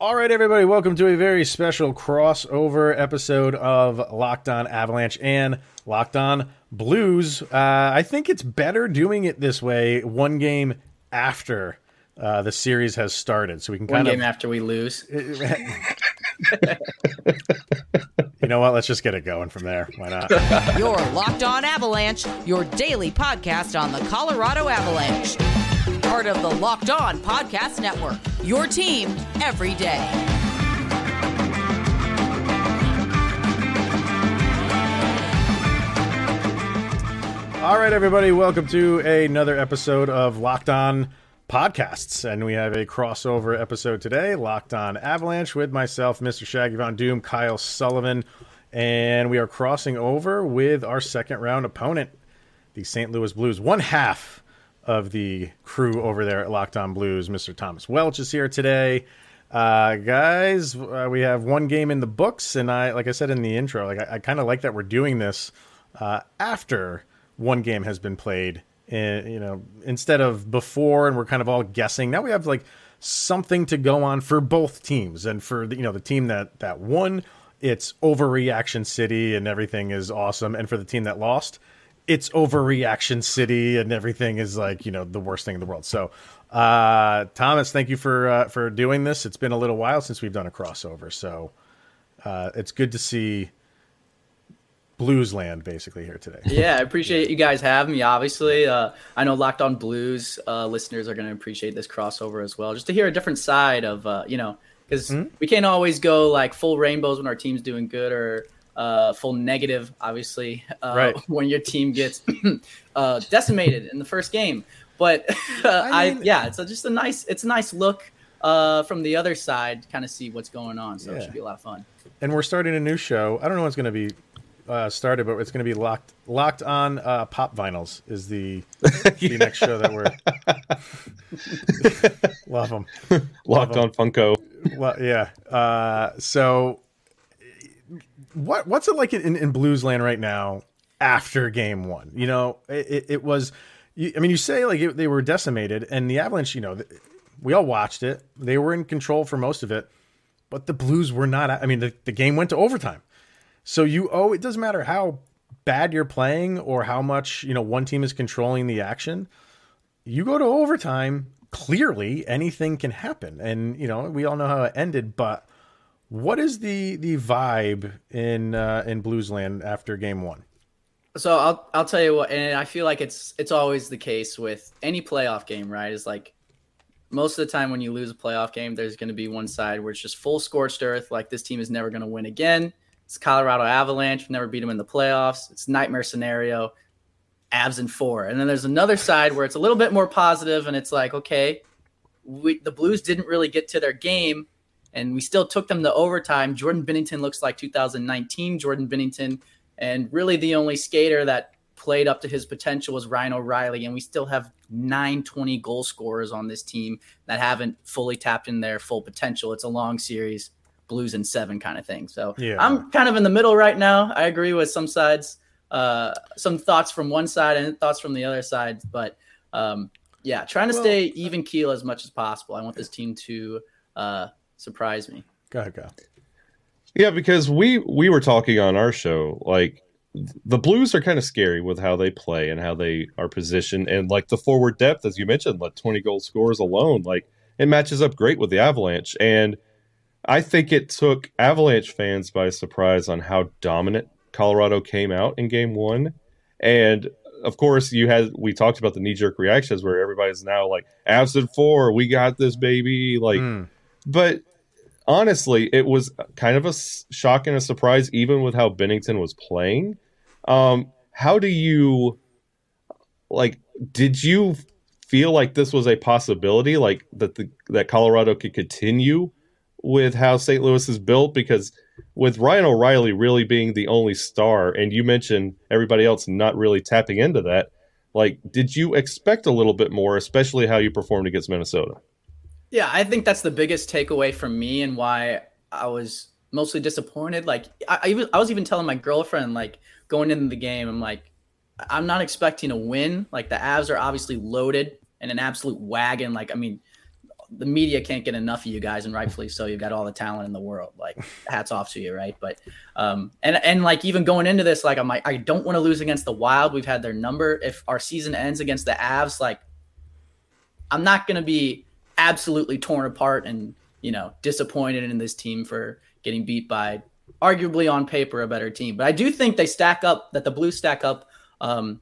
All right, everybody, welcome to a very special crossover episode of Locked On Avalanche and Locked On Blues. Uh, I think it's better doing it this way, one game after uh, the series has started, so we can One kind game of. after we lose. you know what? Let's just get it going from there. Why not? Your Locked On Avalanche, your daily podcast on the Colorado Avalanche. Part of the Locked On Podcast Network. Your team every day. All right, everybody, welcome to another episode of Locked On Podcasts. And we have a crossover episode today, Locked On Avalanche, with myself, Mr. Shaggy Von Doom, Kyle Sullivan. And we are crossing over with our second round opponent, the St. Louis Blues. One half of the crew over there at Locked On Blues, Mr. Thomas Welch is here today. Uh, guys, uh, we have one game in the books, and I, like I said in the intro, like I, I kind of like that we're doing this uh, after one game has been played. and you know, instead of before, and we're kind of all guessing. Now we have like something to go on for both teams, and for the, you know the team that that won, it's overreaction city, and everything is awesome, and for the team that lost, it's overreaction city and everything is like you know the worst thing in the world. So uh thomas thank you for uh, for doing this. It's been a little while since we've done a crossover. So uh it's good to see blues land basically here today. Yeah, I appreciate you guys having me. Obviously, uh, I know Locked On Blues uh, listeners are going to appreciate this crossover as well, just to hear a different side of uh, you know because we can't always go like full rainbows when our team's doing good or uh, full negative, obviously, uh, Right. when your team gets uh, decimated in the first game. But uh, I, mean- yeah, it's a, just a nice it's a nice look uh, from the other side, kind of see what's going on. So it should be a lot of fun. and we're starting a new show i don't know when it's going to be uh started but it's going to be locked locked on uh pop vinyls is the the next show that we're love them Locked on Funko. Well, yeah. Uh, so, what what's it like in, in Blues Land right now after Game One? You know, it, it, was. I mean, you say like it, they were decimated, and the Avalanche. You know, we all watched it. They were in control for most of it, but the Blues were not. I mean, the, the game went to overtime. So you owe. It doesn't matter how bad you're playing or how much you know one team is controlling the action you go to overtime, clearly anything can happen. And you know, we all know how it ended, but what is the the vibe in uh in Bluesland after game 1? So I'll I'll tell you what, and I feel like it's it's always the case with any playoff game, right? Is like most of the time when you lose a playoff game, there's going to be one side where it's just full scorched earth, like this team is never going to win again. It's Colorado Avalanche, we've never beat them in the playoffs. It's nightmare scenario, Avs and four, and then there's another side where it's a little bit more positive, and it's like, okay, we, the Blues didn't really get to their game, and we still took them to overtime. Jordan Binnington looks like 2019 Jordan Binnington, and really the only skater that played up to his potential was Ryan O'Reilly, and we still have 920 goal scorers on this team that haven't fully tapped in their full potential. It's a long series, Blues and seven kind of thing. So Yeah. I'm kind of in the middle right now. I agree with some sides, uh, some thoughts from one side and thoughts from the other side, but um, yeah, trying to Well, stay even keel as much as possible. I want this team to uh, surprise me. Go ahead, go. Yeah, because we we were talking on our show like the Blues are kind of scary with how they play and how they are positioned and like the forward depth as you mentioned, like 20 goal scorers alone, like it matches up great with the Avalanche and I think it took Avalanche fans by surprise on how dominant Colorado came out in game 1 and of course you had we talked about the knee jerk reactions where everybody's now like Avs in 4, we got this baby like Mm. but honestly, it was kind of a shock and a surprise, even with how Binnington was playing. Um, how do you like? Did you feel like this was a possibility, like that the that Colorado could continue with how St. Louis is built? Because with Ryan O'Reilly really being the only star, and you mentioned everybody else not really tapping into that. Like, did you expect a little bit more, especially how you performed against Minnesota? Yeah, I think that's the biggest takeaway from me and why I was mostly disappointed. Like I, I, I was even telling my girlfriend, like going into the game, I'm like, I'm not expecting a win. Like the Avs are obviously loaded and an absolute wagon. Like I mean, the media can't get enough of you guys, and rightfully so. You've got all the talent in the world. Like, hats off to you, right? But, um, and and like even going into this, like I'm like I don't want to lose against the Wild. We've had their number. If our season ends against the Avs, like I'm not to be absolutely torn apart and you know disappointed in this team for getting beat by arguably on paper a better team. But I do think they stack up that the Blues stack up um,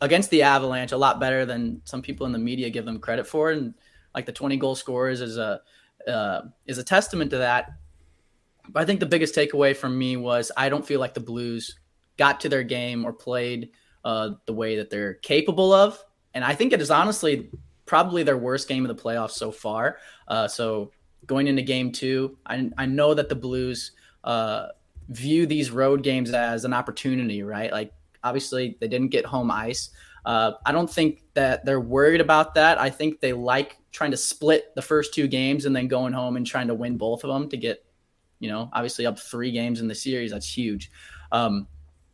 against the Avalanche a lot better than some people in the media give them credit for, and like the 20 goal scorers is a uh, is a testament to that. But I think the biggest takeaway from me was I don't feel like the Blues got to their game or played uh, the way that they're capable of, and I think it is honestly probably their worst game of the playoffs so far. Uh, so going into game two, I, I know that the Blues uh, view these road games as an opportunity, right? Like obviously they didn't get home ice. Uh, I don't think that they're worried about that. I think they like trying to split the first two games and then going home and trying to win both of them to get, you know, obviously up three games in the series. That's huge. Um,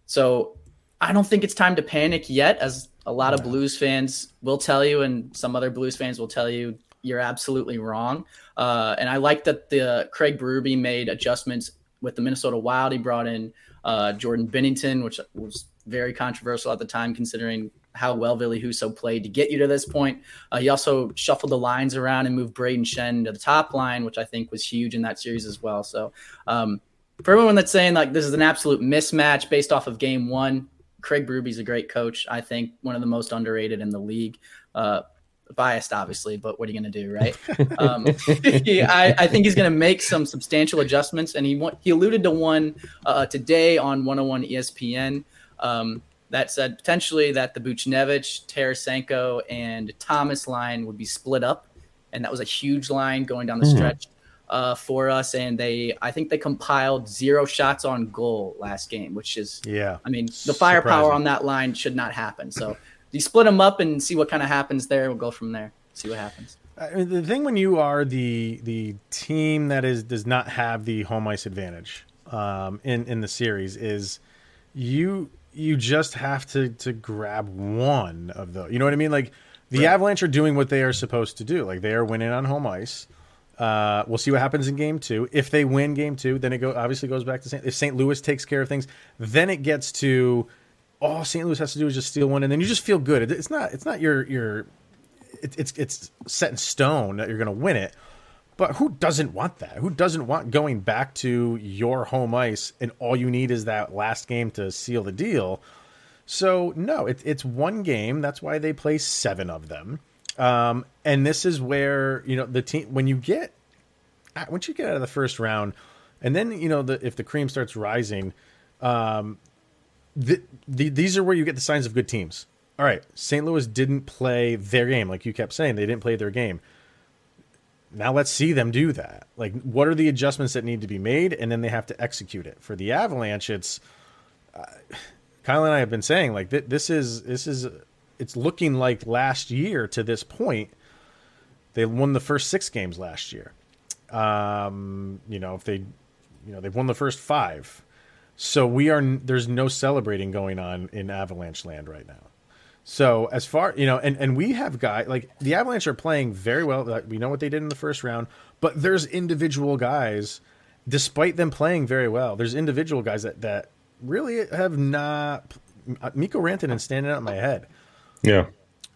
so I don't think it's time to panic yet, as a lot of Blues fans will tell you, and some other Blues fans will tell you you're absolutely wrong. Uh, and I like that the Craig Berube made adjustments with the Minnesota Wild. He brought in uh, Jordan Binnington, which was very controversial at the time, considering how well Ville Husso played to get you to this point. Uh, he also shuffled the lines around and moved Brayden Schenn to the top line, which I think was huge in that series as well. So, um, for everyone that's saying like this is an absolute mismatch based off of game one, Craig Berube's a great coach. I think one of the most underrated in the league. Uh, biased, obviously, but what are you going to do, right? um, he, I, I, think he's going to make some substantial adjustments, and he he alluded to one uh, today on 101 ESPN um, that said potentially that the Buchnevich, Tarasenko, and Thomas line would be split up, and that was a huge line going down the mm-hmm. stretch uh, for us, and they I think they compiled zero shots on goal last game, which is yeah. I mean the firepower Surprising. on that line should not happen. So you split them up and see what kind of happens there. We'll go from there. See what happens. I mean, the thing when you are the the team that is does not have the home ice advantage um, in in the series is you you just have to to grab one of those. You know what I mean? Like the right. Avalanche are doing what they are supposed to do. Like they are winning on home ice. Uh, we'll see what happens in game two. If they win game two, then it go obviously goes back to St. If St. Louis takes care of things, then it gets to all St. Louis has to do is just steal one, and then you just feel good. It's not it's not your your it, it's it's set in stone that you're going to win it. But who doesn't want that? Who doesn't want going back to your home ice and all you need is that last game to seal the deal? So no, it, it's one game. That's why they play seven of them. Um, and this is where you know the team when you get uh, once you get out of the first round, and then you know the if the cream starts rising, um, the, the, these are where you get the signs of good teams. All right, St. Louis didn't play their game like you kept saying they didn't play their game. Now let's see them do that. Like, what are the adjustments that need to be made, and then they have to execute it. For the Avalanche, it's uh, Kyle and I have been saying like th- this is this is it's looking like last year to this point. They won the first six games last year. Um, you know, if they, you know, they've won the first five. So we are there's no celebrating going on in Avalanche land right now. So as far you know, and and we have guys like the Avalanche are playing very well. We know what they did in the first round, but there's individual guys, despite them playing very well. There's individual guys that that really have not. Mikko Rantanen standing out in my head. Yeah.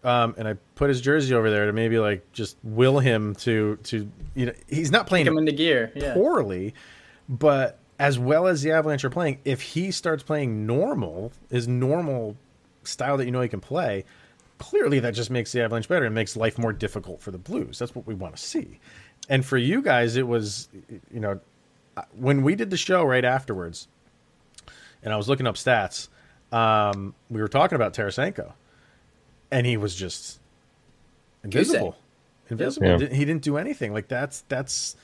Um, and I put his jersey over there to maybe like just will him to to you know he's not playing him into gear yeah. poorly, but as well as the Avalanche are playing, if he starts playing normal, his normal style that you know he can play, clearly that just makes the Avalanche better and makes life more difficult for the Blues. That's what we want to see. And for you guys, it was, you know, when we did the show right afterwards, and I was looking up stats, um, we were talking about Tarasenko, and he was just invisible. Invisible. He didn't do anything. Like that's that's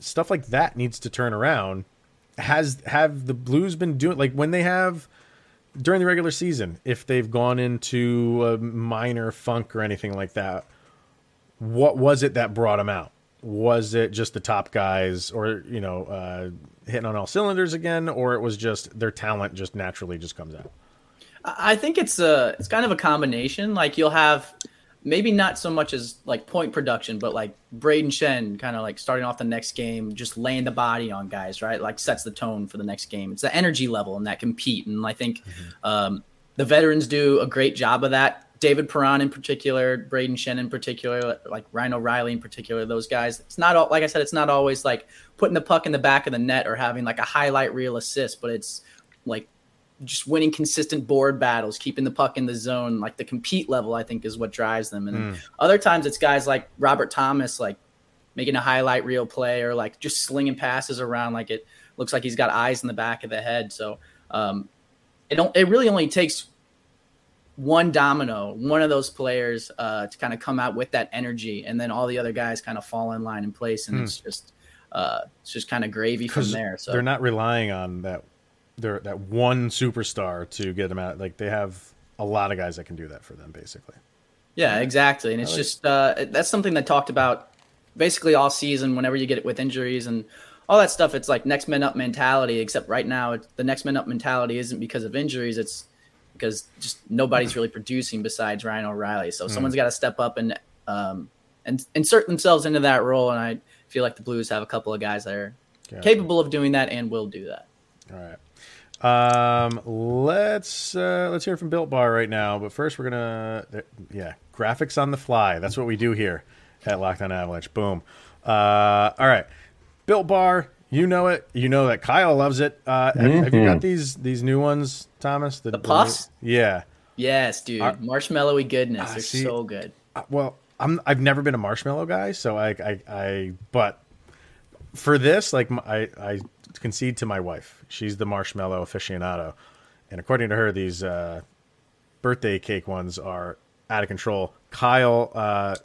stuff like that needs to turn around has have the Blues been doing like when they have during the regular season if they've gone into a minor funk or anything like that what was it that brought them out was it just the top guys or you know uh, hitting on all cylinders again or it was just their talent just naturally just comes out i think it's a it's kind of a combination like you'll have maybe not so much as like point production, but like Brayden Schenn kind of like starting off the next game, just laying the body on guys, right? Like sets the tone for the next game. It's the energy level and that compete. And I think mm-hmm. um, the veterans do a great job of that. David Perron in particular, Brayden Schenn in particular, like Ryan O'Reilly in particular, those guys. It's not all, like I said, it's not always like putting the puck in the back of the net or having like a highlight reel assist, but it's like just winning consistent board battles, keeping the puck in the zone, like the compete level, I think is what drives them. And mm. other times it's guys like Robert Thomas, like making a highlight reel play or like just slinging passes around, like it looks like he's got eyes in the back of the head. So um, it don't, it really only takes one domino, one of those players uh, to kind of come out with that energy, and then all the other guys kind of fall in line in place, and mm. it's just uh, it's just kind of gravy from there. So they're not relying on that they're that one superstar to get them out. Like they have a lot of guys that can do that for them, basically. Yeah, exactly. And it's like, just uh, that's something that talked about basically all season. Whenever you get it with injuries and all that stuff, it's like next man up mentality. Except right now, the next man up mentality isn't because of injuries. It's because just nobody's really producing besides Ryan O'Reilly. So mm. someone's got to step up and um, and insert themselves into that role. And I feel like the Blues have a couple of guys that are gotcha. capable of doing that and will do that. All right. Um, let's uh, let's hear from Built Bar right now. But first, we're gonna yeah, graphics on the fly. That's what we do here at Locked On Avalanche. Boom. Uh, all right, Built Bar. You know it. You know that Kyle loves it. Uh, mm-hmm. have, have, you got mm-hmm. these these new ones, Thomas? The, the puffs. yeah. Yes, dude. Are, Marshmallowy goodness. They're see, so good. Uh, well, I'm I've never been a marshmallow guy, so I I, I but for this, like I I concede to my wife. She's the marshmallow aficionado, and according to her, these uh, birthday cake ones are out of control. Kyle, uh,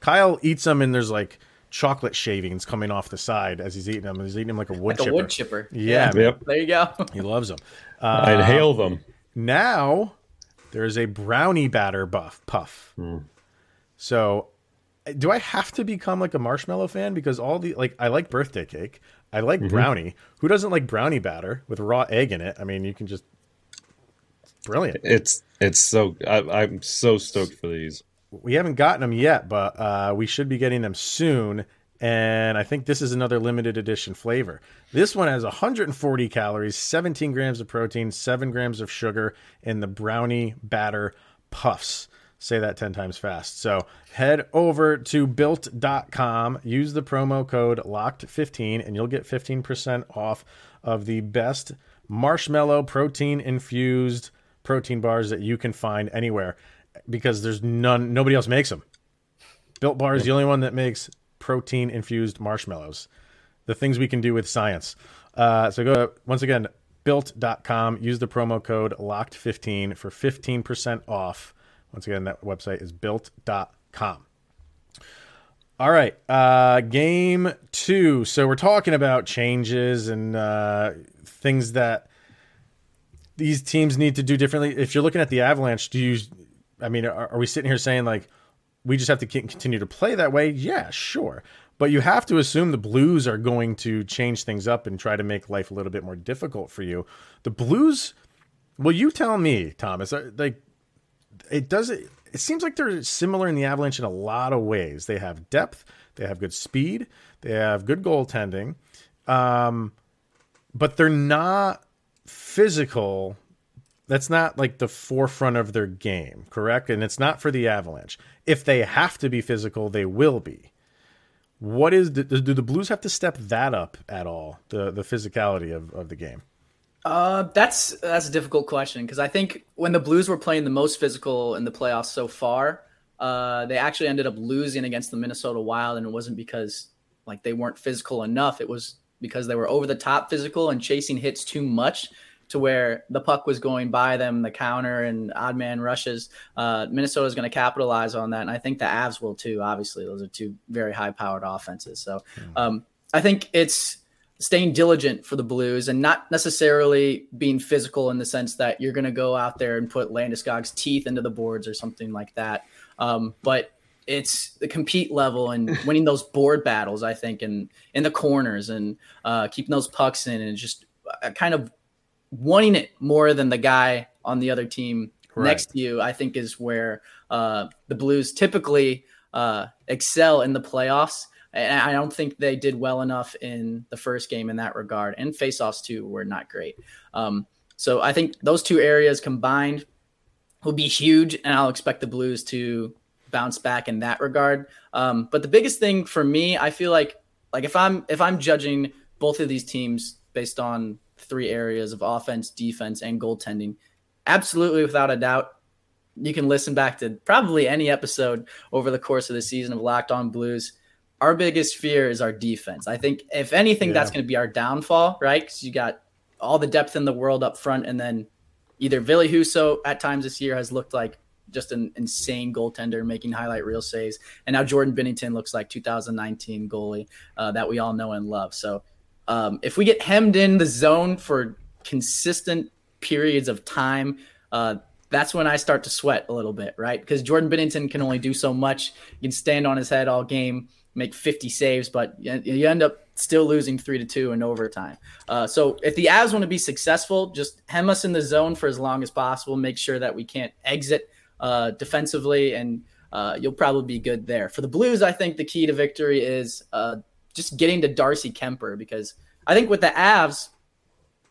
Kyle eats them, and there's like chocolate shavings coming off the side as he's eating them. He's eating them like a wood like chipper. A wood chipper. Yeah. yeah. Yep. There you go. he loves them. Uh, I inhale them. Now there is a brownie batter buff puff. Mm. So do I have to become like a marshmallow fan because all the like I like birthday cake, I like mm-hmm. brownie. Who doesn't like brownie batter with raw egg in it? I mean, you can just it's brilliant. It's it's so I, am so stoked for these. We haven't gotten them yet, but uh, we should be getting them soon. And I think this is another limited edition flavor. This one has 140 calories, 17 grams of protein, 7 grams of sugar, in the brownie batter puffs. Say that 10 times fast. So head over to built.com, use the promo code LOCKED15, and you'll get 15% off of the best marshmallow protein infused protein bars that you can find anywhere because there's none, nobody else makes them. Built Bar is the only one that makes protein infused marshmallows. The things we can do with science. Uh, so go once again, built.com, use the promo code LOCKED15 for 15% off once again, that website is built.com. All right, uh, game two. So we're talking about changes and uh, things that these teams need to do differently. If you're looking at the Avalanche, do you? I mean, are, are we sitting here saying like we just have to continue to play that way? Yeah, sure. But you have to assume the Blues are going to change things up and try to make life a little bit more difficult for you. The Blues, well, you tell me, Thomas. Like it does it. Seems like they're similar in the Avalanche in a lot of ways. They have depth, they have good speed, they have good goaltending, um, but they're not physical. That's not like the forefront of their game, correct? And it's not for the Avalanche. If they have to be physical, they will be. What is do the Blues have to step that up at all? The the physicality of, of the game. Uh, that's that's a difficult question because I think when the Blues were playing the most physical in the playoffs so far, uh, they actually ended up losing against the Minnesota Wild, and it wasn't because like they weren't physical enough. It was because they were over the top physical and chasing hits too much to where the puck was going by them, the counter and odd man rushes. Uh, Minnesota is going to capitalize on that, and I think the Avs will too. Obviously, those are two very high powered offenses. So hmm. um, I think it's staying diligent for the Blues and not necessarily being physical in the sense that you're going to go out there and put Landeskog's teeth into the boards or something like that. Um, but it's the compete level and winning those board battles, I think, and in the corners and uh, keeping those pucks in and just uh, kind of wanting it more than the guy on the other team Right. next to you, I think is where uh, the Blues typically uh, excel in the playoffs. And I don't think they did well enough in the first game in that regard. And faceoffs too were not great. Um, so I think those two areas combined will be huge, and I'll expect the Blues to bounce back in that regard. Um, but the biggest thing for me, I feel like like if I'm if I'm judging both of these teams based on three areas of offense, defense, and goaltending, absolutely without a doubt, you can listen back to probably any episode over the course of the season of Locked On Blues. Our biggest fear is our defense. I think if anything, Yeah. that's going to be our downfall, right? Because you got all the depth in the world up front, and then either Ville Husso at times this year has looked like just an insane goaltender making highlight reel saves, and now Jordan Binnington looks like 2019 goalie uh, that we all know and love. So um, if we get hemmed in the zone for consistent periods of time, uh, that's when I start to sweat a little bit, right? Because Jordan Binnington can only do so much. He can stand on his head all game, make 50 saves, but you you end up still losing three to two in overtime. Uh, so if the Avs want to be successful, just hem us in the zone for as long as possible. Make sure that we can't exit uh, defensively, and uh, you'll probably be good there. For the Blues, I think the key to victory is uh, just getting to Darcy Kuemper because I think with the Avs,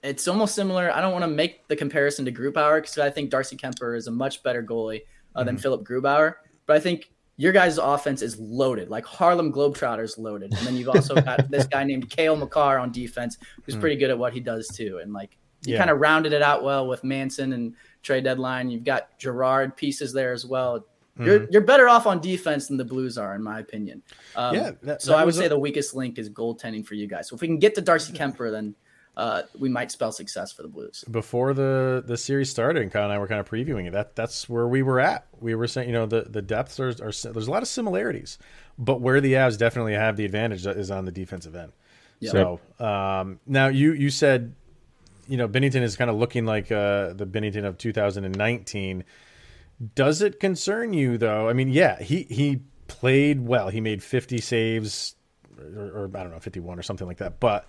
it's almost similar. I don't want to make the comparison to Grubauer because I think Darcy Kuemper is a much better goalie uh, than Philip Grubauer. But I think your guys' offense is loaded, like Harlem Globetrotters loaded. And then you've also got this guy named Cale Makar on defense who's pretty good at what he does too. And like you Yeah. kind of rounded it out well with Manson and trade deadline. You've got Girard pieces there as well. You're you're better off on defense than the Blues are, in my opinion. Um, Yeah, that- so that I would was a- say the weakest link is goaltending for you guys. So if we can get to Darcy Kuemper, then uh, we might spell success for the Blues. before the the series started, and Kyle and I were kind of previewing it. That that's where we were at. We were saying, you know, the the depths are, are there's a lot of similarities, but where the Avs definitely have the advantage is on the defensive end. Yeah. So um, now you you said, you know, Binnington is kind of looking like uh, the Binnington of 2019. Does it concern you though? I mean, yeah, he he played well. He made 50 saves, or, or I don't know, 51 or something like that, but.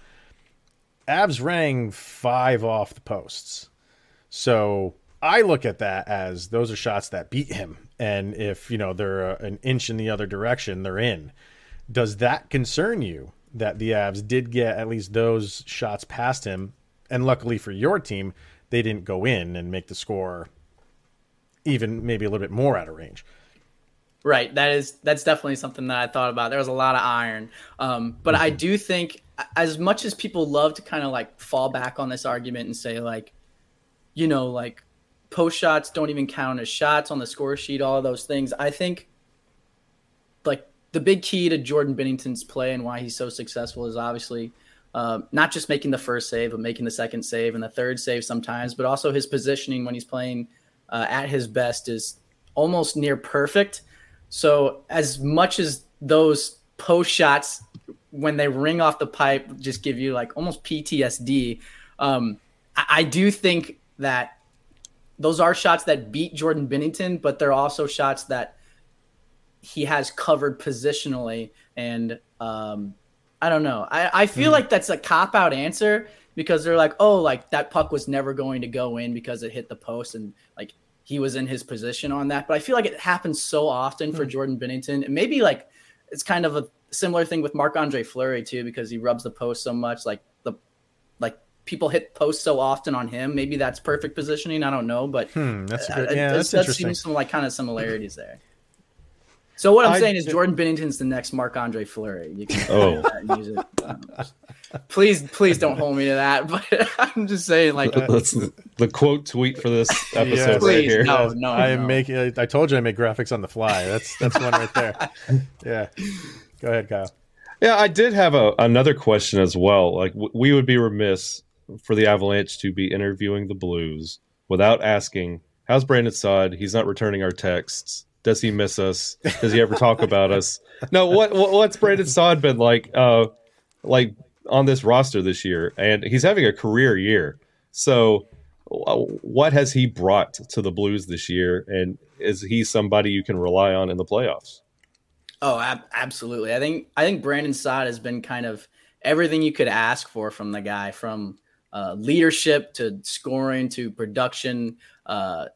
Avs rang five off the posts. So I look at that as those are shots that beat him. And if, you know, they're uh, an inch in the other direction, they're in. Does that concern you that the Avs did get at least those shots past him? And luckily for your team, they didn't go in and make the score even maybe a little bit more out of range. Right. That is that's definitely something that I thought about. There was a lot of iron, um, but I do think as much as people love to kind of like fall back on this argument and say like, you know, like post shots don't even count as shots on the score sheet, all those things. I think like the big key to Jordan Binnington's play and why he's so successful is obviously uh, not just making the first save, but making the second save and the third save sometimes, but also his positioning when he's playing uh, at his best is almost near perfect. So as much as those post shots when they ring off the pipe just give you like almost PTSD, um, I, I do think that those are shots that beat Jordan Binnington, but they're also shots that he has covered positionally. And um, I don't know. I, I feel like that's a cop out answer because they're like, oh, like that puck was never going to go in because it hit the post and like he was in his position on that. But I feel like it happens so often for Jordan Binnington. And maybe like it's kind of a similar thing with Marc Andre Fleury too, because he rubs the post so much. Like the like people hit posts so often on him. Maybe that's perfect positioning. I don't know, but Hmm, that's uh, good, it yeah, does- that's does seem interesting. some like kind of similarities there. So what I'm I- saying is Jordan Binnington's the next Marc Andre Fleury. You can Oh. and use it. Um, please, please don't hold me to that. But I'm just saying, like, That's the, the quote tweet for this episode Yes. right Please, here. no. Yes, I am no. making. I, I told you I make graphics on the fly. That's that's one right there. Yeah. Go ahead, Kyle. Yeah, I did have a, another question as well. Like, w- we would be remiss for the Avalanche to be interviewing the Blues without asking, "How's Brandon Saad? He's not returning our texts. Does he miss us? Does he ever talk about us? No. What, what what's Brandon Saad been like? Uh, like on this roster this year, and he's having a career year. So, uh, what has he brought to the Blues this year? And is he somebody you can rely on in the playoffs? Oh, ab- absolutely. I think I think Brandon Saad has been kind of everything you could ask for from the guy, from uh, leadership to scoring to production. Uh,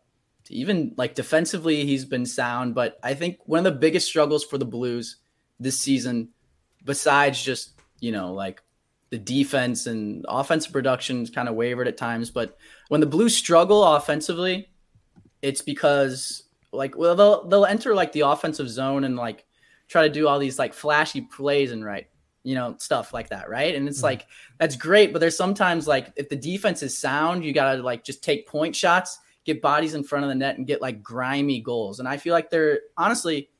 even like defensively, he's been sound. But I think one of the biggest struggles for the Blues this season, besides just you know like the defense and offensive production kind of wavered at times, but when the Blues struggle offensively, it's because like well they'll they'll enter like the offensive zone and like try to do all these like flashy plays and right you know stuff like that right? And it's mm-hmm. like that's great but there's sometimes like if the defense is sound you gotta like just take point shots get bodies in front of the net and get like grimy goals. And i feel like they're honestly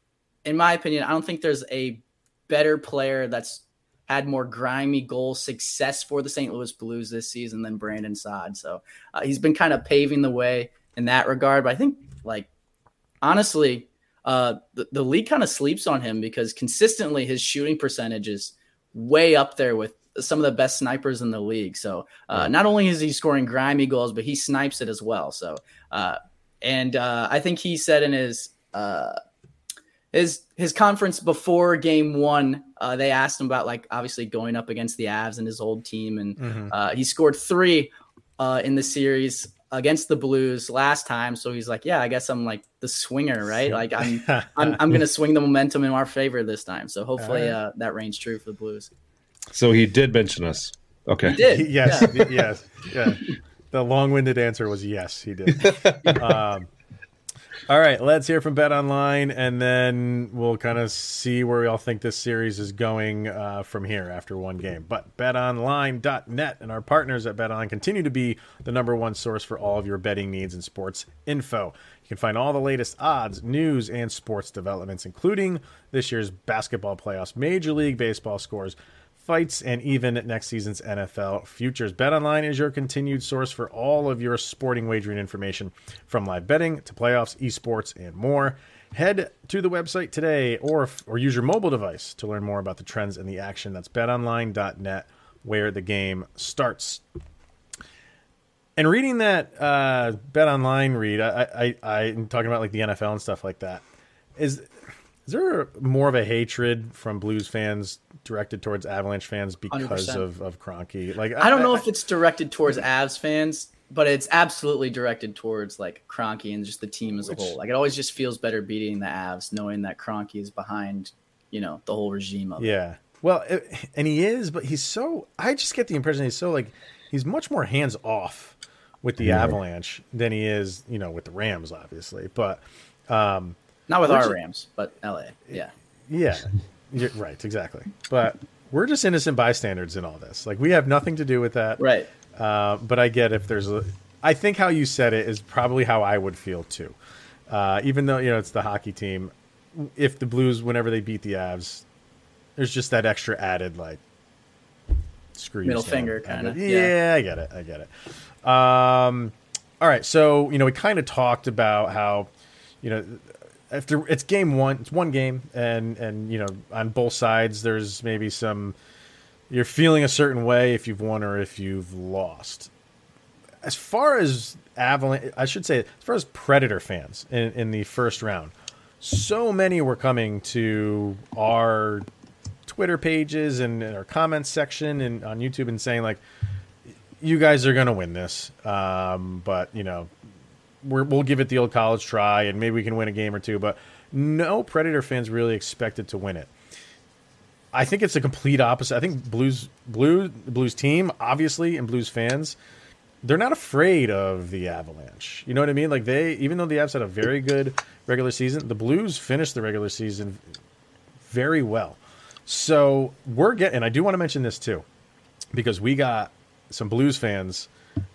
in my opinion i don't think there's a better player that's had more grimy goal success for the st louis blues this season than brandon saad so uh, he's been kind of paving the way in that regard but i think like honestly uh, the, the league kind of sleeps on him because consistently his shooting percentage is way up there with some of the best snipers in the league. So uh, not only is he scoring grimy goals, but he snipes it as well. So uh, and uh, I think he said in his uh, his his conference before game one, uh, they asked him about like obviously going up against the Avs and his old team, and mm-hmm. Uh, he scored three in the series against the Blues last time. So he's like, yeah, I guess I'm like the swinger, right? Like I'm, I'm, I'm going to swing the momentum in our favor this time. So hopefully right. uh, that reigns true for the Blues. So he did mention us. Okay. He did. yes. Yeah. yes. Yeah. The long-winded answer was yes, he did. um, all right, let's hear from Bet Online, and then we'll kind of see where we all think this series is going uh, from here after one game. But BetOnline.net and our partners at BetOnline continue to be the number one source for all of your betting needs and sports info. You can find all the latest odds, news, and sports developments, including this year's basketball playoffs, Major League Baseball scores fights, and even next season's NFL futures. BetOnline is your continued source for all of your sporting wagering information, from live betting to playoffs, esports, and more. Head to the website today or, or use your mobile device to learn more about the trends and the action. That's betonline.net, where the game starts. And reading that uh, Bet Online read, I, I, I, I'm talking about like the NFL and stuff like that. Is is there more of a hatred from Blues fans directed towards Avalanche fans because 100%. of of Kroenke? Like, I, I don't know I, if it's directed towards Avs fans, but it's absolutely directed towards like Kroenke and just the team as which, a whole. Like, it always just feels better beating the Avs, knowing that Kroenke is behind, you know, the whole regime of yeah. It. Well, it, and he is, but he's so. I just get the impression he's so like he's much more hands off with the yeah. Avalanche than he is, you know, with the Rams, obviously. But um, not with our Rams, but LA. Yeah. Yeah. You're, right. Exactly. But we're just innocent bystanders in all this. Like we have nothing to do with that. Right. Uh, but I get if there's a. I think how you said it is probably how I would feel too. Uh, even though you know it's the hockey team, if the Blues, whenever they beat the Avs, there's just that extra added like screw middle finger kind of. Yeah, yeah, I get it. I get it. Um, all right, so you know we kind of talked about how you know after it's game one, it's one game, and and you know on both sides there's maybe some you're feeling a certain way if you've won or if you've lost. As far as Avalanche, I should say, as far as Predator fans in, in the first round, so many were coming to our Twitter pages and, and our comments section and on YouTube and saying like, "You guys are going to win this," um, but you know we will give it the old college try and maybe we can win a game or two. But no Predator fans really expected to win it. I think it's the complete opposite. I think Blues, Blue, Blues team, obviously, and Blues fans, they're not afraid of the Avalanche. You know what I mean? Like they, even though the Avs had a very good regular season, the Blues finished the regular season very well. So we're getting. I do want to mention this too, because we got some Blues fans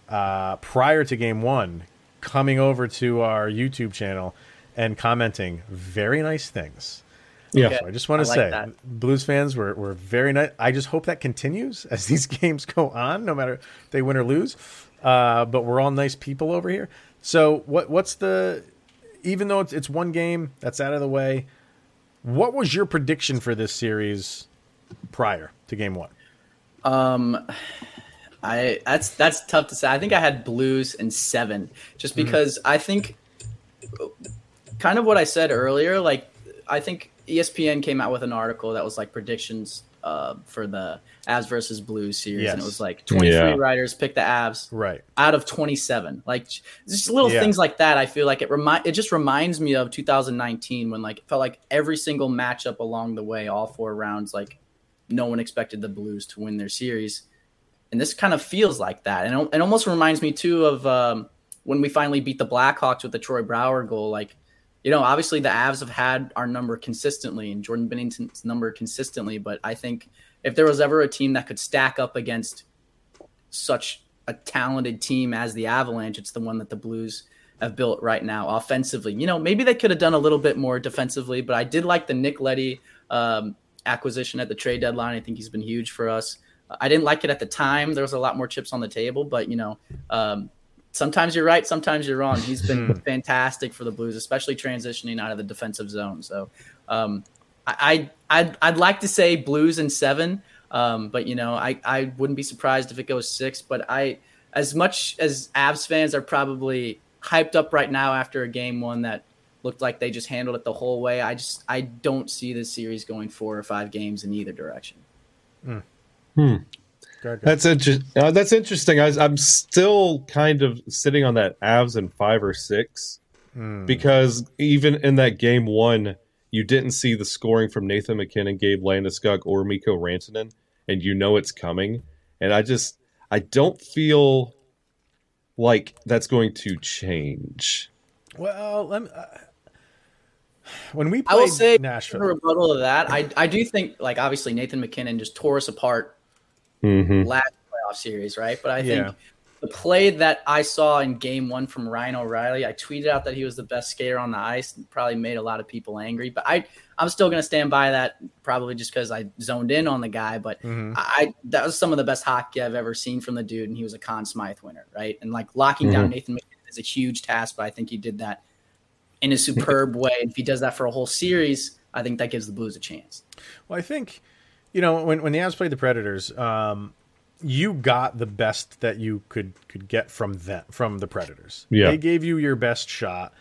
uh, prior to Game One coming over to our YouTube channel and commenting very nice things. Yeah, so I just want to like say, that. Blues fans were, were very nice. I just hope that continues as these games go on, no matter if they win or lose. Uh, but we're all nice people over here. So what what's the even though it's, it's one game that's out of the way, what was your prediction for this series prior to game one? Um, I that's that's tough to say. I think I had Blues and seven, just mm-hmm. because mm-hmm. I think kind of what I said earlier. Like I think ESPN came out with an article that was like predictions uh, for the Avs versus Blues series, and it was like 23 Yeah. writers picked the Avs Right. out of 27. Like just little Yeah. things like that. I feel like it remind it just reminds me of 2019 when like it felt like every single matchup along the way, all four rounds, like no one expected the Blues to win their series, and this kind of feels like that. And it, almost reminds me too of um, when we finally beat the Blackhawks with the Troy Brouwer goal. Like you know, obviously the Avs have had our number consistently and Jordan Binnington's number consistently, but I think if there was ever a team that could stack up against such a talented team as the Avalanche, it's the one that the Blues have built right now offensively. You know, maybe they could have done a little bit more defensively, but I did like the Nick Leddy um, acquisition at the trade deadline. I think he's been huge for us. I didn't like it at the time. There was a lot more chips on the table, but you know, um, sometimes you're right, sometimes you're wrong. He's been fantastic for the Blues, especially transitioning out of the defensive zone. So um, I, I I'd, I'd like to say Blues in seven, um, but you know I, I wouldn't be surprised if it goes six. But I as much as Avs fans are probably hyped up right now after a game one that looked like they just handled it the whole way. I just I don't see this series going four or five games in either direction. Go ahead, go That's inter- uh, That's interesting. I, I'm still kind of sitting on that Avs in five or six because even in that game one, you didn't see the scoring from Nathan MacKinnon, Gabe Landeskog, or Mikko Rantanen, and you know it's coming. And I just I don't feel like that's going to change. Well, let me, uh, when we I will played say in Nashville, rebuttal to that, I I do think like obviously Nathan MacKinnon just tore us apart hmm last playoff series, right? But I think Yeah. the play that I saw in game one from Ryan O'Reilly, I tweeted out that he was the best skater on the ice and probably made a lot of people angry. But I, I'm still going to stand by that, probably just because I zoned in on the guy. But Mhm. I, that was some of the best hockey I've ever seen from the dude, and he was a Conn Smythe winner, right? And like locking down Nathan MacKinnon is a huge task, but I think he did that in a superb way. If he does that for a whole series, I think that gives the Blues a chance. Well, I think, you know, when when the Avs played the Predators, um, you got the best that you could could get from them from the Predators. Yeah. they gave you your best shot,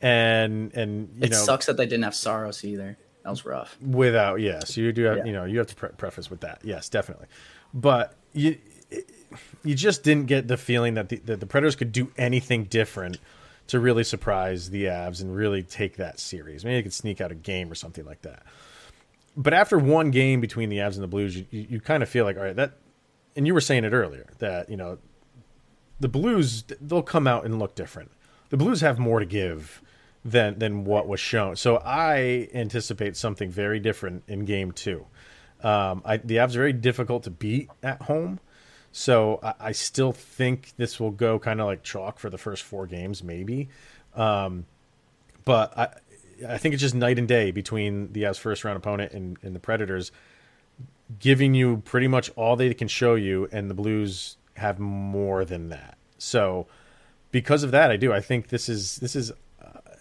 and and you It know sucks that they didn't have Saros either. That was rough. without yes, you do have Yeah. you know you have to pre- preface with that. Yes, definitely, but you you just didn't get the feeling that the, that the Predators could do anything different to really surprise the Avs and really take that series. Maybe they could sneak out a game or something like that. But after one game between the Avs and the Blues, you, you, you kind of feel like, all right, that, and you were saying it earlier that you know, the Blues they'll come out and look different. The Blues have more to give than than what was shown. So I anticipate something very different in Game Two. Um, I, the Avs are very difficult to beat at home. So I, I still think this will go kind of like chalk for the first four games, maybe. Um, but I, I think it's just night and day between the Avs' first round opponent and, and the Predators, giving you pretty much all they can show you, and the Blues have more than that. So because of that, I do. I think this is this is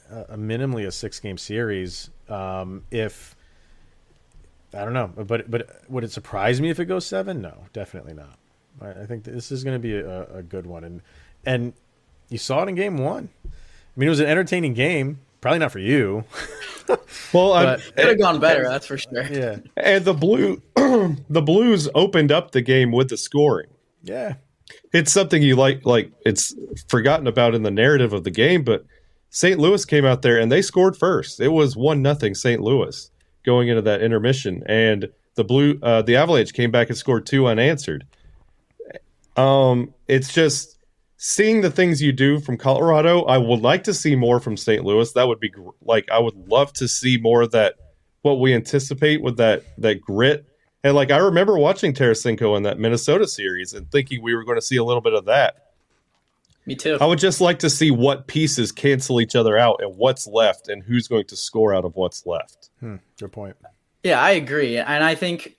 a, a minimally a six game series. Um, if I don't know, but but would it surprise me if it goes seven? No, definitely not. I, I think this is going to be a, a good one, and and you saw it in game one. I mean, it was an entertaining game. Probably not for you. Well, I'm, Could have gone better, that's for sure. yeah, and the blue, the Blues opened up the game with the scoring. yeah, it's something you like like it's forgotten about in the narrative of the game but st louis came out there and they scored first it was one nothing st louis going into that intermission and the blue uh, the avalanche came back and scored two unanswered um it's just seeing the things you do from colorado i would like to see more from st louis that would be gr- like i would love to see more of that what we anticipate with that that grit and like I remember watching Tarasenko in that Minnesota series and thinking we were going to see a little bit of that. Me too. I would just like to see what pieces cancel each other out and what's left and who's going to score out of what's left. hmm, good point. Yeah, I agree, and I think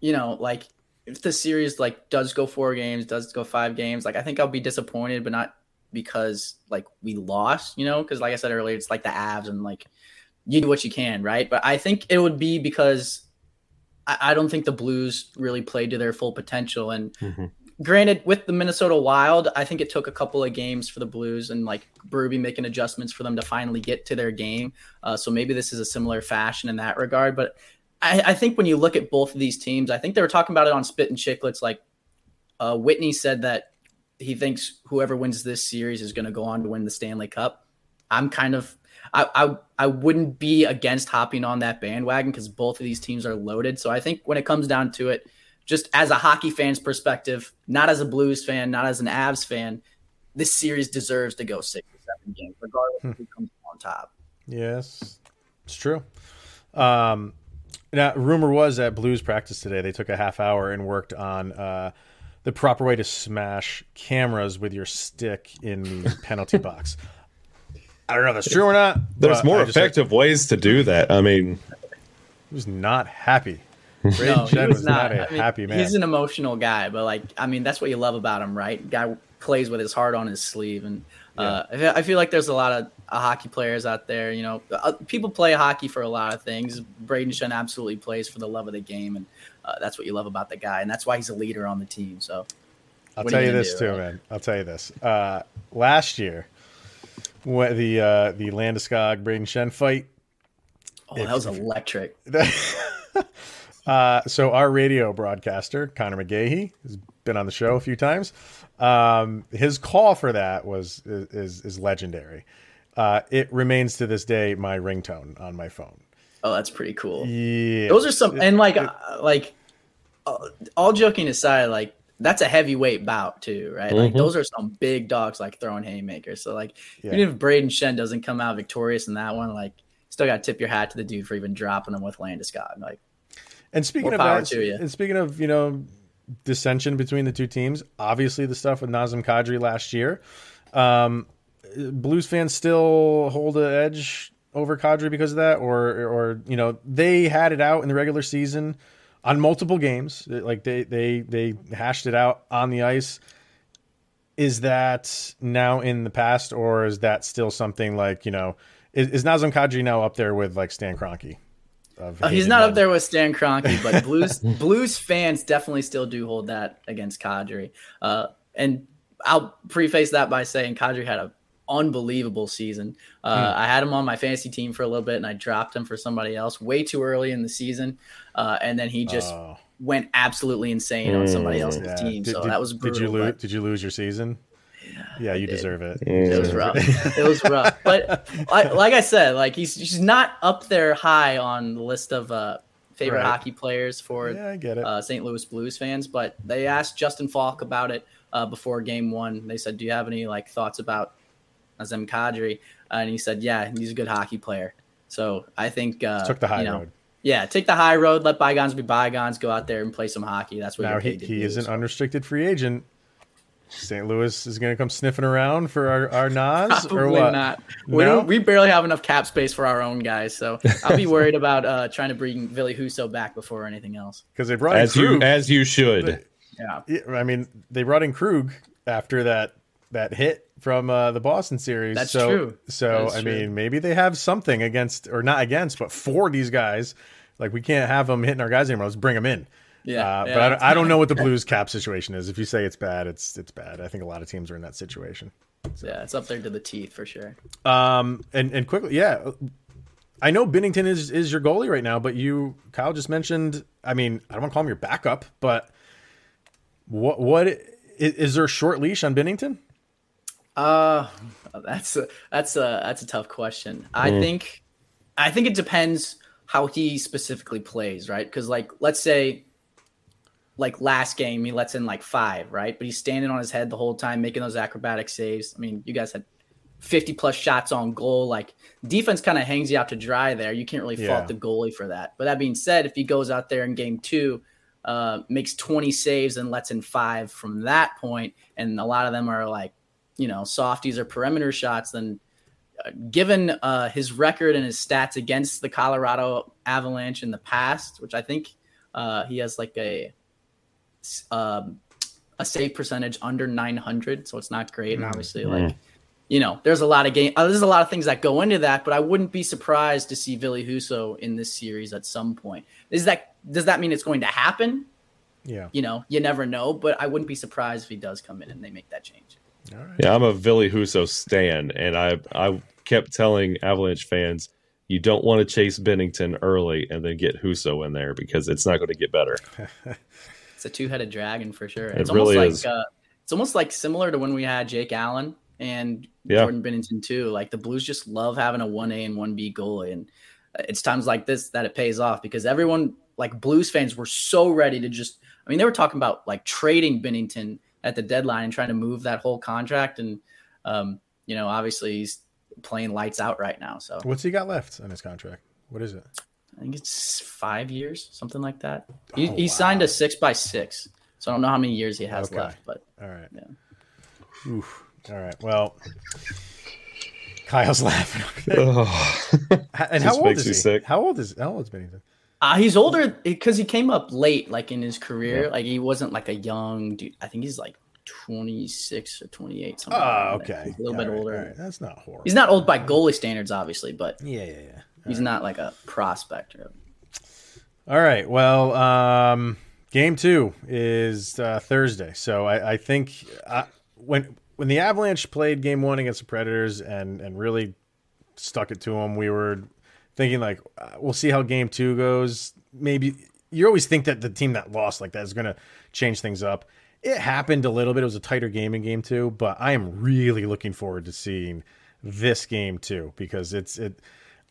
you know, like if the series like does go four games, does go five games, like I think I'll be disappointed, but not because like we lost, you know, because like I said earlier, it's like the Avs and like you do what you can, right? But I think it would be because I, I don't think the Blues really played to their full potential, and granted, with the Minnesota Wild, I think it took a couple of games for the Blues and like Berube making adjustments for them to finally get to their game. Uh, so maybe this is a similar fashion in that regard. But I, I think when you look at both of these teams, I think they were talking about it on Spit and Chicklets. Like uh, Whitney said that he thinks whoever wins this series is going to go on to win the Stanley Cup. I'm kind of I, I I wouldn't be against hopping on that bandwagon because both of these teams are loaded. So I think when it comes down to it, just as a hockey fan's perspective, not as a Blues fan, not as an Avs fan, this series deserves to go six or seven games, regardless of who comes on top. Yes, it's true. Um, now, rumor was at Blues practice today, they took a half hour and worked on uh, the proper way to smash cameras with your stick in the penalty box. I don't know if that's true or not. There's more just heard- effective ways to do that. I mean, He was not happy. Brayden No, he was was not. not a I mean, happy man. He's an emotional guy, but like, I mean, that's what you love about him, right? Guy plays with his heart on his sleeve, and uh, I feel- I feel like there's a lot of hockey players out there. You know, uh, people play hockey for a lot of things. Brayden Schenn absolutely plays for the love of the game, and uh, that's what you love about the guy, and that's why he's a leader on the team. So, I'll tell you you this do, too, right? man. I'll tell you this. Uh, last year, when the uh, the Landeskog Brayden Schenn fight, oh, that was electric. uh, so our radio broadcaster Connor McGahey has been on the show a few times. Um, his call for that was is is, is legendary. Uh, it remains to this day my ringtone on my phone. Oh, that's pretty cool. Yeah, Those are some, and like, uh, like, uh, all joking aside, like that's a heavyweight bout too, right? Like Mhm. those are some big dogs, like throwing haymakers. So like, Yeah. even if Brayden Schenn doesn't come out victorious in that one, like, still got to tip your hat to the dude for even dropping him with Landeskog. Like, And speaking More of power that, to you. and speaking of you know dissension between the two teams, obviously the stuff with Nazem Kadri last year, um, Blues fans still hold an edge over Kadri because of that, or or you know they had it out in the regular season on multiple games, like they they they hashed it out on the ice. Is that now in the past, or is that still something like you know? Is, is Nazem Kadri now up there with like Stan Kroenke? uh, he's not up there with Stan Kroenke, but Blues Blues fans definitely still do hold that against Kadri. Uh, and I'll preface that by saying Kadri had a unbelievable season. Uh, I had him on my fantasy team for a little bit, and I dropped him for somebody else way too early in the season, uh, and then he just Oh. went absolutely insane on somebody Mm, else's Yeah. team. Did- so did- that was brutal. Did you lose? Did you lose your season? Yeah, you did. deserve it. It was rough. it was rough. But like, like I said, like he's he's not up there high on the list of uh, favorite Right. hockey players for Yeah, I get it. uh, St. Louis Blues fans. But they asked Justin Faulk about it uh, before Game One. They said, "Do you have any like thoughts about Azem Kadri?" and he said, "Yeah, he's a good hockey player." So I think uh, Took the high you know, road. Yeah, take the high road. Let bygones be bygones. Go out there and play some hockey. That's what Now you're he, to he is an So unrestricted free agent. St. Louis is going to come sniffing around for our, our Nas or what? not. We, No? don't, we barely have enough cap space for our own guys, so I'll be worried about uh, trying to bring Ville Husso back before anything else. Because they brought as in you as you should. Yeah, Yeah, I mean, they brought in Krug after that that hit from uh, the Boston series. That's so, true. So That I true. mean, maybe they have something against, or not against, but for these guys. Like we can't have them hitting our guys anymore. Let's bring them in. yeah. Uh, yeah. But I don't, I don't know what the Blues cap situation is. If you say it's bad, it's it's bad. I think a lot of teams are in that situation. So. yeah, it's up there to the teeth for sure. Um, and and quickly, yeah, I know Binnington is is your goalie right now, but you, Kyle, just mentioned. I mean, I don't want to call him your backup, but what what is, is there a short leash on Binnington? Uh, that's a, that's a that's a tough question. I think I think it depends how he specifically plays, right? Because like let's say like last game he lets in like five, right? But he's standing on his head the whole time, making those acrobatic saves. I mean, you guys had fifty plus shots on goal. Like defense kind of hangs you out to dry there. You can't really Yeah. fault the goalie for that. But that being said, if he goes out there in game two. Uh, makes 20 saves and lets in five from that point, and a lot of them are like you know softies or perimeter shots, then uh, given uh, his record and his stats against the Colorado Avalanche in the past, which I think uh, he has like a um, a save percentage under 900, so it's not great. And obviously, like you know, there's a lot of game. Uh, there's a lot of things that go into that, but I wouldn't be surprised to see Ville Husso in this series at some point. Is that does that mean it's going to happen? Yeah. You know, you never know, but I wouldn't be surprised if he does come in and they make that change. All right. Yeah, I'm a Ville Husso stan, and I I kept telling Avalanche fans, you don't want to chase Binnington early and then get Husso in there because it's not going to get better. It's a two-headed dragon for sure. It It's really almost is. like uh, it's almost like similar to when we had Jake Allen and Yeah. Jordan Binnington too. Like the Blues just love having a one A and one B goalie, and it's times like this that it pays off because everyone, like Blues fans, were so ready to just. I mean, they were talking about like trading Binnington at the deadline and trying to move that whole contract, and um, you know, obviously he's playing lights out right now. So What's he got left on his contract? What is it? I think it's five years, something like that. He, Oh, he signed wow. a six by six, so I don't know how many years he has Okay. left, but All right. Yeah. Oof. All right. Well, Kyle's laughing. And how Just old is me he? sick. How old is how old is Binnington? Uh, he's older because he came up late, like in his career. Like he wasn't like a young dude. I think he's like twenty six or twenty eight. Something. Oh, like okay. He's a little All bit right, older. right. That's not horrible. He's not old by goalie standards, obviously, but Yeah, yeah, yeah. he's not like a prospector All right. Well, um, game two is uh, Thursday, so I, I think uh, when when the Avalanche played game one against the Predators and and really stuck it to them, we were thinking like uh, we'll see how game two goes. Maybe you always think that the team that lost like that is going to change things up. It happened a little bit. It was a tighter game in game two, but I am really looking forward to seeing this game too because it's it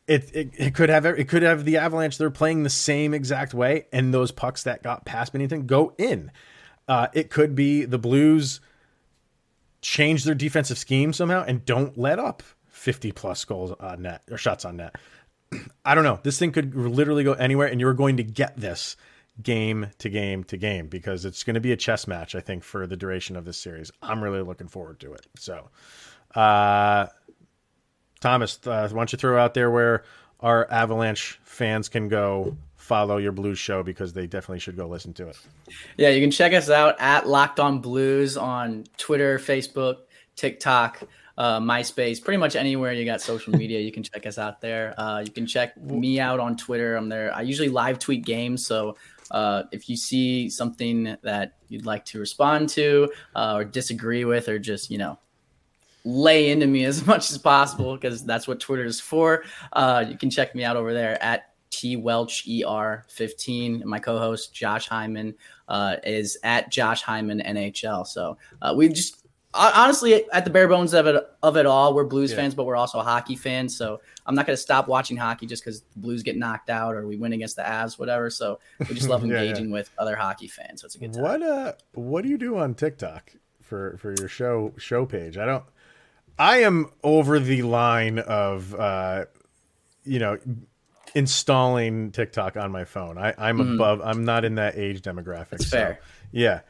it, it it could have it could have the Avalanche. They're playing the same exact way, and those pucks that got past Binnington go in. Uh, it could be the Blues change their defensive scheme somehow and don't let up fifty plus goals on net or shots on net. I don't know. This thing could literally go anywhere, and you're going to get this game to game to game because it's going to be a chess match. I think for the duration of this series. I'm really looking forward to it. So, uh, Thomas, uh, why don't you throw out there where our Avalanche fans can go follow your Blues show because they definitely should go listen to it. yeah, you can check us out at Locked On Blues on Twitter, Facebook, TikTok. Uh, MySpace, pretty much anywhere you got social media, you can check us out there. Uh, you can check me out on Twitter. I'm there. I usually live tweet games, so uh, if you see something that you'd like to respond to uh, or disagree with, or just you know lay into me as much as possible because that's what Twitter is for. Uh, you can check me out over there at T Welch ER 15. And my co-host Josh Hyman uh, is at Josh Hyman NHL. So uh, we just honestly at the bare bones of it of it all, we're Blues Yeah. fans, but we're also hockey fans. So I'm not going to stop watching hockey just because the Blues get knocked out or we win against the Avs, whatever. So we just love Yeah, yeah. engaging with other hockey fans. So it's a good time. What uh what do you do on TikTok for for your show show page? I don't I am over the line of uh you know installing TikTok on my phone. I I'm above I'm not in that age demographic. That's so, fair. Yeah.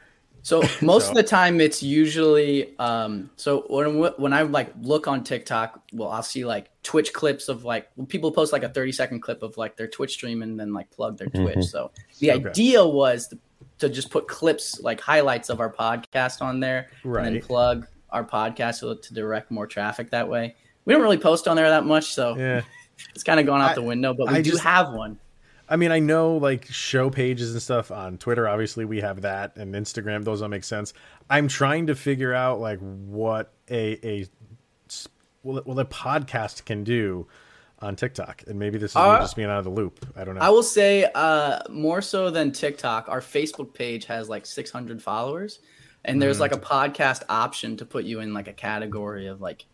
So most So- of the time, it's usually um. So when when I like look on TikTok, well, I'll see like Twitch clips of like when people post like a thirty second clip of like their Twitch stream and then like plug their Twitch. So the Okay. idea was to, to just put clips like highlights of our podcast on there and then plug our podcast so to direct more traffic that way. We don't really post on there that much, so Yeah. it's kind of gone out I- the window. But we I do just- have one. I mean, I know like show pages and stuff on Twitter. Obviously, we have that, and Instagram. Those all make sense. I'm trying to figure out like what a a well, well a podcast can do on TikTok, and maybe this is me Uh, just being out of the loop. I don't know. I will say uh, more so than TikTok, our Facebook page has like 600 followers, and there's like a podcast option to put you in like a category of like.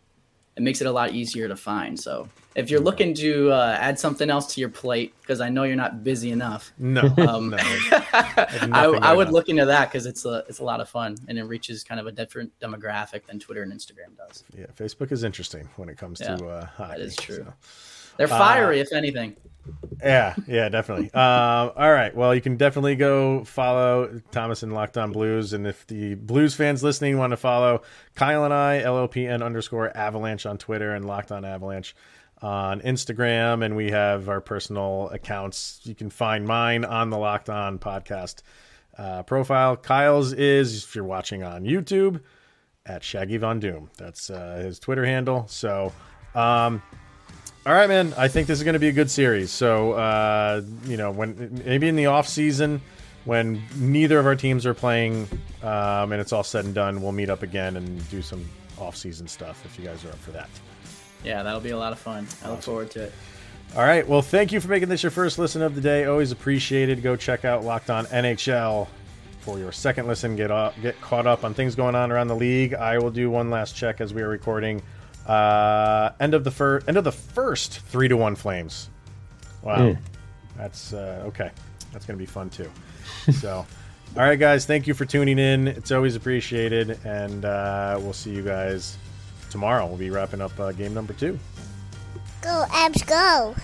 It makes it a lot easier to find. So if you're looking to uh, add something else to your plate, because I know you're not busy enough, no, um, no. I, I would look into that because it's a it's a lot of fun and it reaches kind of a different demographic than Twitter and Instagram does. Yeah, Facebook is interesting when it comes Yeah, to uh, hockey. is true. so. They're Uh, fiery, if anything. Yeah, yeah, definitely. um, all right. Well, you can definitely go follow Thomas and Locked On Blues. And if the Blues fans listening want to follow Kyle and I, LOPN underscore Avalanche on Twitter and Locked On Avalanche on Instagram. And we have our personal accounts. You can find mine on the Locked On podcast uh, profile. Kyle's is, if you're watching on YouTube, at Shaggy Von Doom. That's uh, his Twitter handle. So, um, all right, man. I think this is going to be a good series. So, uh, you know, when maybe in the off season, when neither of our teams are playing, um, and it's all said and done, we'll meet up again and do some off season stuff if you guys are up for that. Yeah, that'll be a lot of fun. I look forward to it. All right. Well, thank you for making this your first listen of the day. Always appreciated. Go check out Locked On NHL for your second listen. Get up, get caught up on things going on around the league. I will do one last check as we are recording. Uh, end of the first, end of the first three to one Flames. Wow, Mm. that's uh, okay. That's gonna be fun too. so, all right, guys. Thank you for tuning in. It's always appreciated, and uh, we'll see you guys tomorrow. We'll be wrapping up uh, game number two. Go, Avs, go.